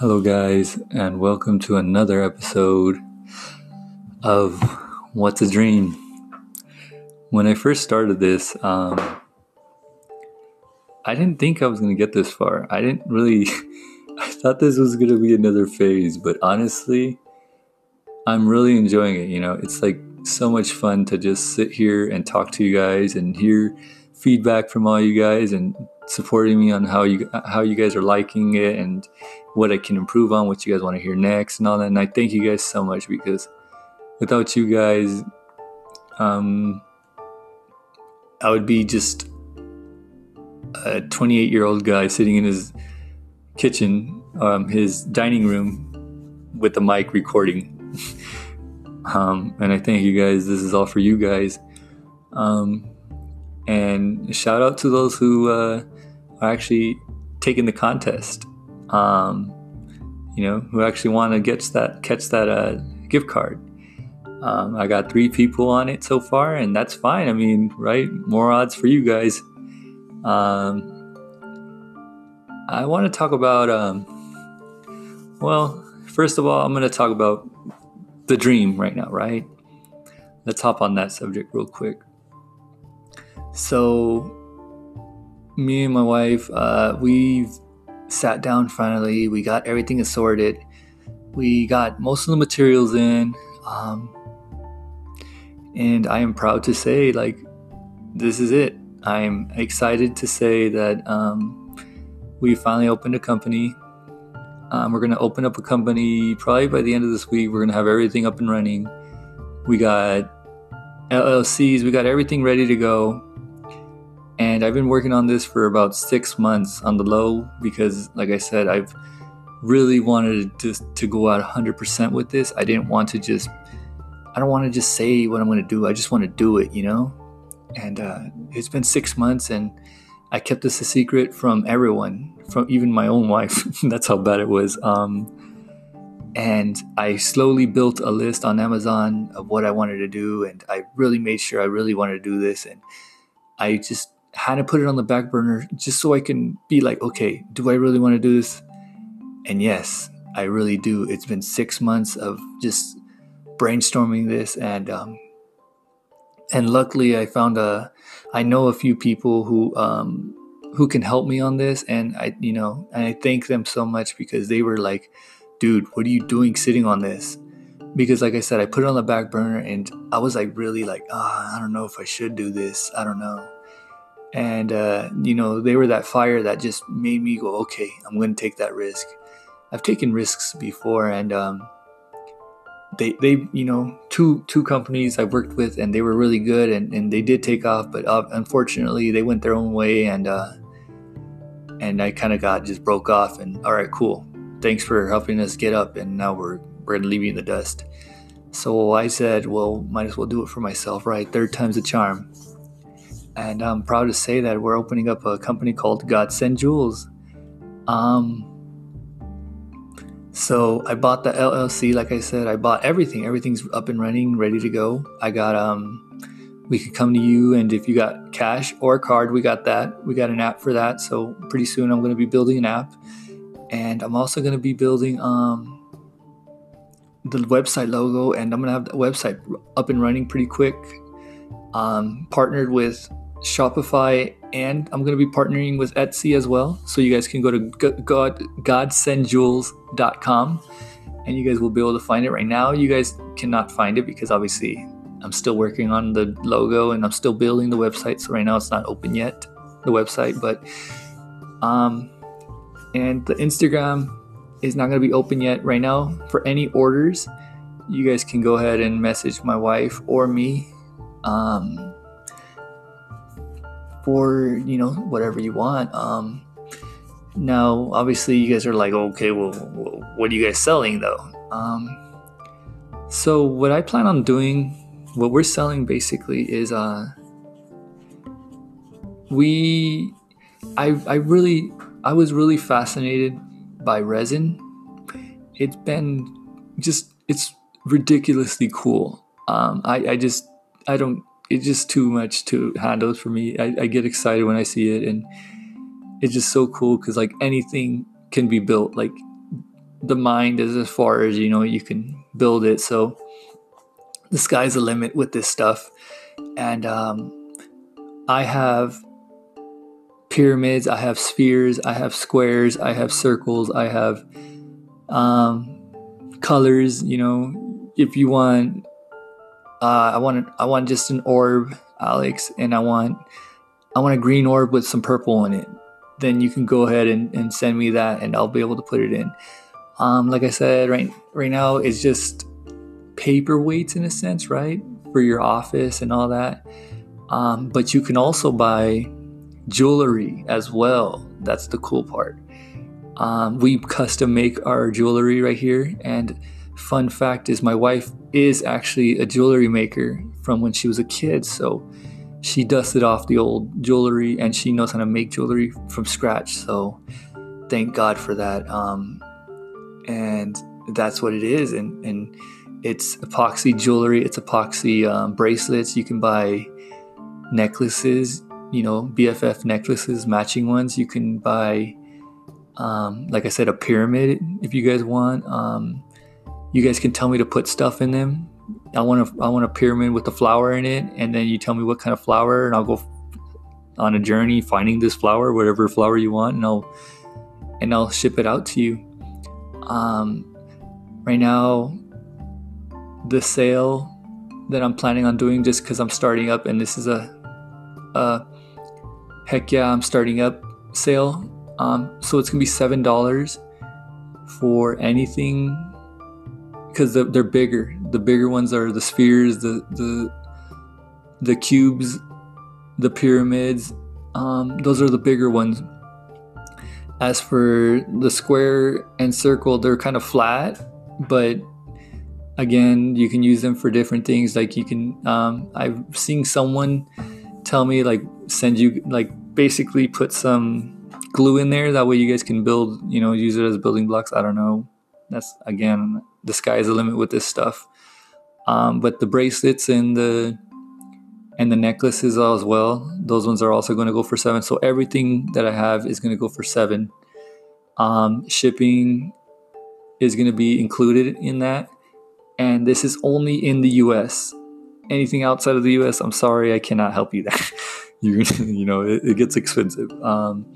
Hello, guys, and welcome to another episode of What's a Dream. When I first started this, um, I didn't think I was going to get this far. I didn't really, I thought this was going to be another phase, but honestly, I'm really enjoying it. You know, it's like so much fun to just sit here and talk to you guys and hear feedback from all you guys and supporting me on how you how you guys are liking it and what I can improve on, what you guys want to hear next, and all that. And I thank you guys so much because without you guys, um, I would be just a 28 year old guy sitting in his kitchen, um, his dining room, with the mic recording. um, and I thank you guys. This is all for you guys. Um, and shout out to those who uh, are actually taking the contest. Um, you know, who actually want to get that catch that uh, gift card. Um, I got three people on it so far, and that's fine. I mean, right? More odds for you guys. Um, I want to talk about. Um, well, first of all, I'm going to talk about the dream right now, right? Let's hop on that subject real quick. So, me and my wife, uh, we've sat down finally. We got everything assorted. We got most of the materials in. Um, and I am proud to say, like, this is it. I'm excited to say that um, we finally opened a company. Um, we're going to open up a company probably by the end of this week. We're going to have everything up and running. We got LLCs, we got everything ready to go. And I've been working on this for about six months on the low because, like I said, I've really wanted to, to go out 100% with this. I didn't want to just, I don't want to just say what I'm going to do. I just want to do it, you know? And uh, it's been six months and I kept this a secret from everyone, from even my own wife. That's how bad it was. Um, and I slowly built a list on Amazon of what I wanted to do. And I really made sure I really wanted to do this. And I just had to put it on the back burner just so I can be like, okay, do I really want to do this? And yes, I really do. It's been six months of just brainstorming this, and um, and luckily I found a, I know a few people who um, who can help me on this, and I you know, and I thank them so much because they were like, dude, what are you doing sitting on this? Because like I said, I put it on the back burner, and I was like really like, ah, oh, I don't know if I should do this. I don't know and uh, you know they were that fire that just made me go okay i'm going to take that risk. I've taken risks before and um, they they you know two two companies i worked with and they were really good and, and they did take off but uh, unfortunately they went their own way and uh, and i kind of got just broke off and all right cool. Thanks for helping us get up and now we're we're leaving the dust. So i said well might as well do it for myself right? Third time's a charm and I'm proud to say that we're opening up a company called Godsend Jewels. Um, so I bought the LLC, like I said, I bought everything. Everything's up and running, ready to go. I got um, we could come to you, and if you got cash or card, we got that. We got an app for that. So pretty soon, I'm going to be building an app, and I'm also going to be building um the website logo, and I'm going to have the website up and running pretty quick. Um, partnered with Shopify, and I'm going to be partnering with Etsy as well. So you guys can go to God, godsendjewels.com and you guys will be able to find it right now. You guys cannot find it because obviously I'm still working on the logo and I'm still building the website. So right now it's not open yet, the website, but um, and the Instagram is not going to be open yet right now for any orders. You guys can go ahead and message my wife or me. Um, for you know whatever you want. Um, now, obviously, you guys are like, okay, well, what are you guys selling though? Um, so what I plan on doing, what we're selling basically is uh, we, I I really I was really fascinated by resin. It's been just it's ridiculously cool. Um, I I just I don't it's just too much to handle for me. I, I get excited when I see it, and it's just so cool because like anything can be built. Like the mind is as far as you know you can build it. So the sky's the limit with this stuff, and um, I have pyramids, I have spheres, I have squares, I have circles, I have um, colors. You know, if you want, uh, I want I want just an orb, Alex, and I want I want a green orb with some purple in it. Then you can go ahead and, and send me that, and I'll be able to put it in. Um, like I said, right right now it's just paperweights in a sense, right, for your office and all that. Um, but you can also buy jewelry as well. That's the cool part. Um, we custom make our jewelry right here. And fun fact is, my wife is actually a jewelry maker from when she was a kid. So she dusted off the old jewelry and she knows how to make jewelry from scratch. So thank God for that. Um, and that's what it is. And, and it's epoxy jewelry, it's epoxy um, bracelets. You can buy necklaces, you know, BFF necklaces, matching ones. You can buy, um, like I said, a pyramid if you guys want. Um, you guys can tell me to put stuff in them. I want a, I want a pyramid with a flower in it, and then you tell me what kind of flower, and I'll go on a journey finding this flower, whatever flower you want, and I'll and I'll ship it out to you. Um, right now, the sale that I'm planning on doing just because I'm starting up, and this is a a heck yeah, I'm starting up sale. Um, so it's gonna be seven dollars for anything because they're, bigger. The bigger ones are the spheres, the the the cubes, the pyramids. Um, those are the bigger ones. As for the square and circle, they're kind of flat, but again, you can use them for different things. Like you can, um, I've seen someone tell me like send you like basically put some glue in there that way you guys can build you know use it as building blocks i don't know that's again the sky is the limit with this stuff. Um, but the bracelets and the and the necklaces as well those ones are also going to go for seven. So everything that i have is going to go for seven. Um, shipping is going to be included in that. And this is only in the us anything outside of the us i'm sorry i cannot help you there. You you know it, it gets expensive. Um,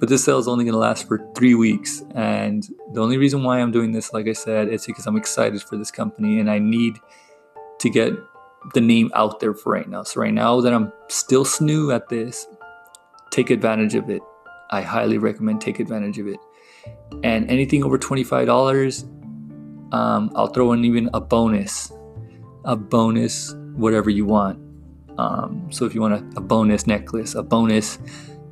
but this sale is only going to last for three weeks. And the only reason why i'm doing this like i said is because i'm excited for this company and i need to get the name out there for right now. So right now that i'm still new at this take advantage of it. I highly recommend take advantage of it. And anything over $25 um, i'll throw in even a bonus a bonus whatever you want. Um, so if you want a, a, bonus necklace, a bonus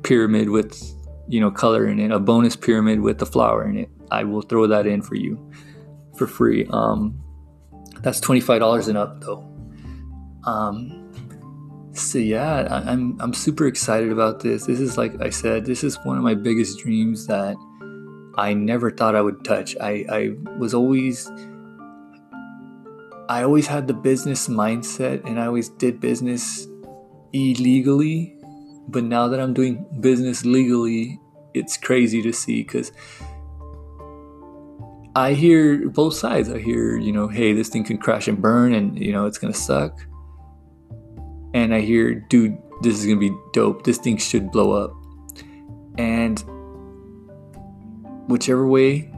pyramid with you know color in it, a bonus pyramid with the flower in it, I will throw that in for you for free. Um, that's twenty five dollars and up though. Um, so yeah, I, I'm I'm super excited about this. This is like I said, this is one of my biggest dreams that I never thought I would touch. I, I was always I always had the business mindset and I always did business illegally. But now that I'm doing business legally, it's crazy to see because I hear both sides. I hear, you know, hey, this thing can crash and burn and, you know, it's going to suck. And I hear, dude, this is going to be dope. This thing should blow up. And whichever way,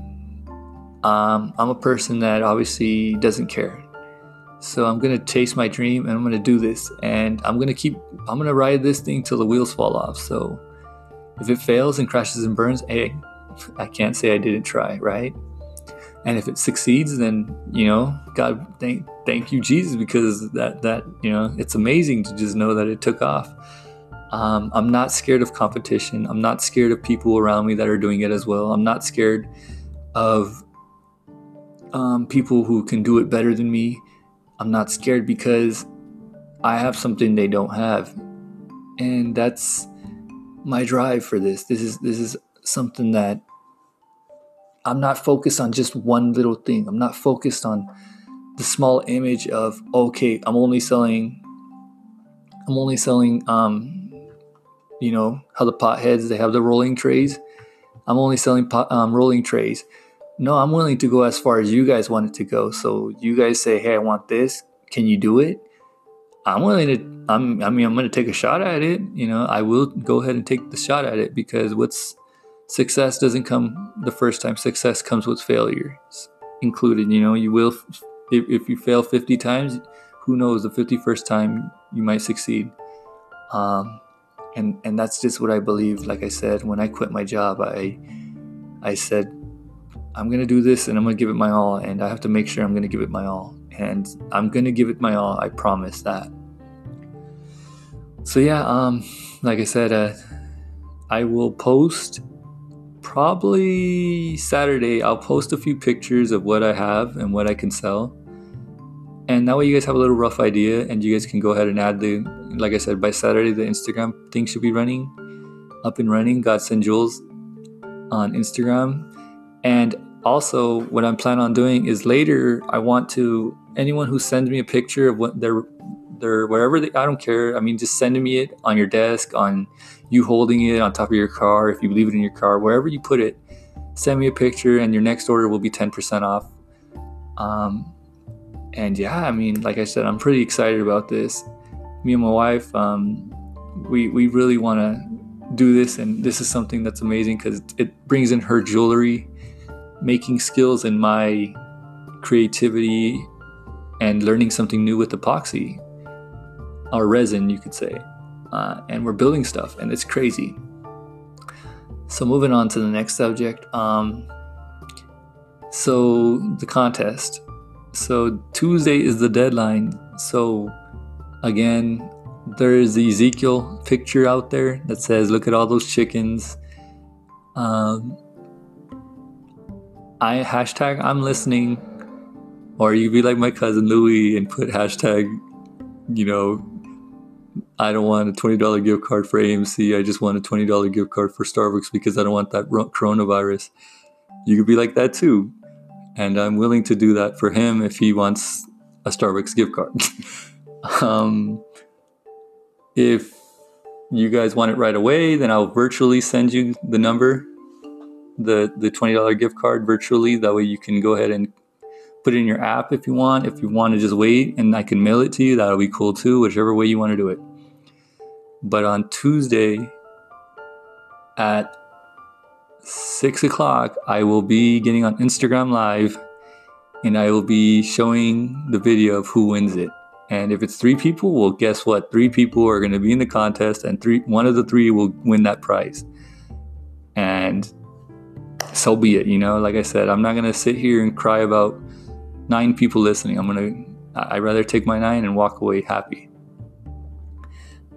um, I'm a person that obviously doesn't care. So I'm gonna chase my dream and I'm gonna do this. And I'm gonna keep, I'm gonna ride this thing till the wheels fall off. So if it fails and crashes and burns, hey, I can't say I didn't try, right? And if it succeeds, then you know, God, thank thank you, Jesus, because that that you know, it's amazing to just know that it took off. Um, I'm not scared of competition. I'm not scared of people around me that are doing it as well. I'm not scared of um, people who can do it better than me. I'm not scared because I have something they don't have. And that's my drive for this. This is this is something that I'm not focused on just one little thing. I'm not focused on the small image of okay, I'm only selling I'm only selling um you know how the potheads they have the rolling trays. I'm only selling pot, um, rolling trays. No, I'm willing to go as far as you guys want it to go. So you guys say, hey, I want this. Can you do it? I'm willing to. I'm. I mean, I'm going to take a shot at it. You know, I will go ahead and take the shot at it because what's success doesn't come the first time. Success comes with failure included. You know, you will. If, if you fail 50 times, who knows? The 51st time you might succeed. Um, and and that's just what I believe. Like I said, when I quit my job, I I said I'm gonna do this and I'm gonna give it my all, and I have to make sure I'm gonna give it my all, and I'm gonna give it my all. I promise that. So yeah, um, like I said, uh, I will post probably Saturday. I'll post a few pictures of what I have and what I can sell, and that way you guys have a little rough idea, and you guys can go ahead and add the. Like I said, by Saturday the Instagram thing should be running, up and running. Godsend Jewels on Instagram and also, what I'm planning on doing is later, I want to anyone who sends me a picture of what their their whatever they, I don't care. I mean, just sending me it on your desk, on you holding it on top of your car, if you leave it in your car, wherever you put it, send me a picture, and your next order will be 10% off. Um, and yeah, I mean, like I said, I'm pretty excited about this. Me and my wife, um, we we really want to do this, and this is something that's amazing because it brings in her jewelry making skills in my creativity and learning something new with epoxy or resin, you could say. Uh, and we're building stuff, and it's crazy. So, moving on to the next subject. Um, so, the contest. So, Tuesday is the deadline. So, again, there is the Ezekiel picture out there that says, Look at all those chickens. Um, I hashtag I'm listening, or you be like my cousin Louie and put hashtag, you know, I don't want a twenty dollar gift card for AMC. I just want a twenty dollar gift card for Starbucks because I don't want that coronavirus. You could be like that too, and I'm willing to do that for him if he wants a Starbucks gift card. um, if you guys want it right away, then I'll virtually send you the number the the twenty dollar gift card virtually. That way you can go ahead and put it in your app if you want. If you want to just wait and I can mail it to you, that'll be cool too. Whichever way you want to do it. But on Tuesday at six o'clock, I will be getting on Instagram Live and I will be showing the video of who wins it. And if it's three people, well, guess what? Three people are going to be in the contest, and three one of the three will win that prize. And so be it. You know, like I said, I'm not gonna sit here and cry about nine people listening. I'm gonna, I'd rather take my nine and walk away happy.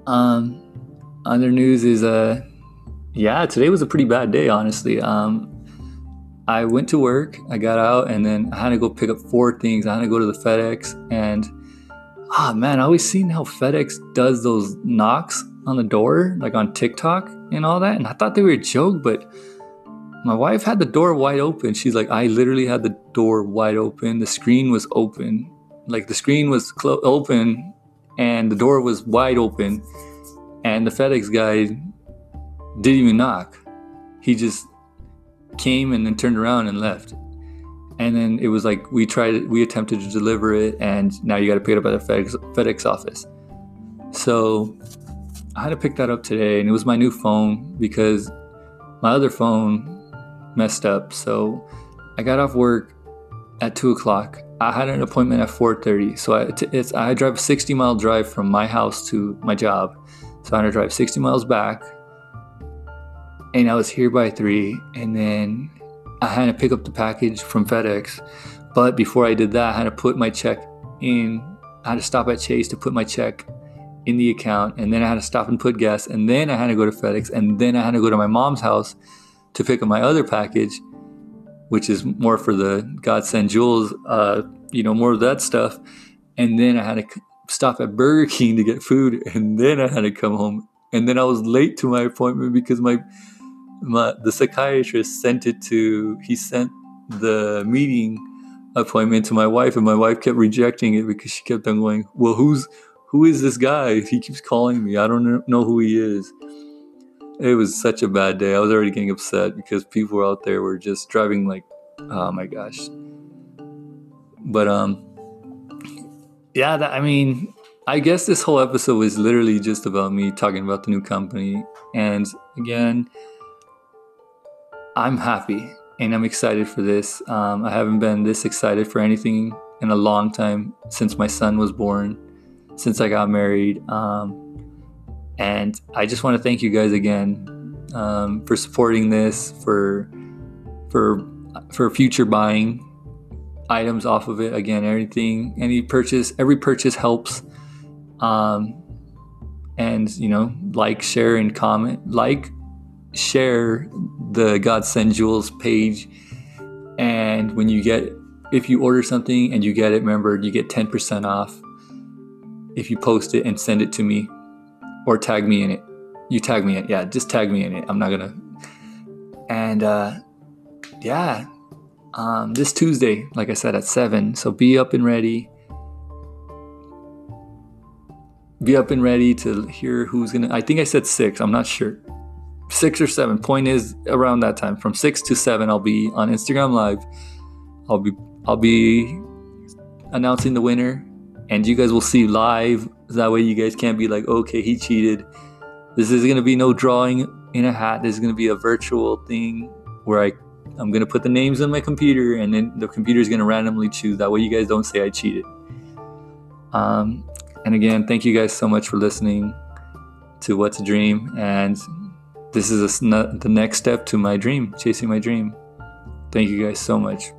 Um, other news is, uh, yeah, today was a pretty bad day, honestly. Um, I went to work, I got out, and then I had to go pick up four things. I had to go to the FedEx, and ah, oh, man, I always seen how FedEx does those knocks on the door, like on TikTok and all that, and I thought they were a joke, but my wife had the door wide open. She's like, I literally had the door wide open. The screen was open. Like the screen was clo- open and the door was wide open. And the FedEx guy didn't even knock. He just came and then turned around and left. And then it was like we tried, we attempted to deliver it, and now you got to pick it up at the FedEx, FedEx office. So I had to pick that up today, and it was my new phone because my other phone messed up. So I got off work at two o'clock. I had an appointment at 4:30. So I, it's, I drive a 60 mile drive from my house to my job. So I had to drive 60 miles back, and I was here by three. And then I had to pick up the package from FedEx. But before I did that, I had to put my check in. I had to stop at Chase to put my check in the account, and then I had to stop and put gas, and then I had to go to FedEx, and then I had to go to my mom's house to pick up my other package, which is more for the Godsend Jewels, uh, you know, more of that stuff. And then I had to stop at Burger King to get food, and then I had to come home. And then I was late to my appointment because my my the psychiatrist sent it to he sent the meeting appointment to my wife, and my wife kept rejecting it because she kept on going, "Well, who's who is this guy? He keeps calling me. I don't know who he is." It was such a bad day. I was already getting upset because people out there were just driving like Oh my gosh. But um yeah, that, I mean, I guess this whole episode was literally just about me talking about the new company and again I'm happy and I'm excited for this. Um, I haven't been this excited for anything in a long time since my son was born, since I got married. Um, and I just want to thank you guys again um, for supporting this, for for for future buying items off of it. Again, everything, any purchase, every purchase helps. Um, and you know, like, share, and comment. Like, share the God Send Jewels page. And when you get, if you order something and you get it, remember you get 10% off if you post it and send it to me or tag me in it. You tag me in it. Yeah, just tag me in it. I'm not to. And uh, yeah, um, this Tuesday, like I said, at 7. So be up and ready. Be up and ready to hear who's to. I think I said 6. I'm not sure six or seven. Point is around that time, from six to seven, I'll be on Instagram Live. I'll be I'll be announcing the winner, and you guys will see live. That way, you guys can't be like, okay, he cheated. This is gonna be no drawing in a hat. This is gonna be a virtual thing where I I'm gonna put the names on my computer, and then the computer is gonna randomly choose. That way, you guys don't say I cheated. Um, and again, thank you guys so much for listening to What's a Dream and this is a, the next step to my dream, chasing my dream. Thank you guys so much.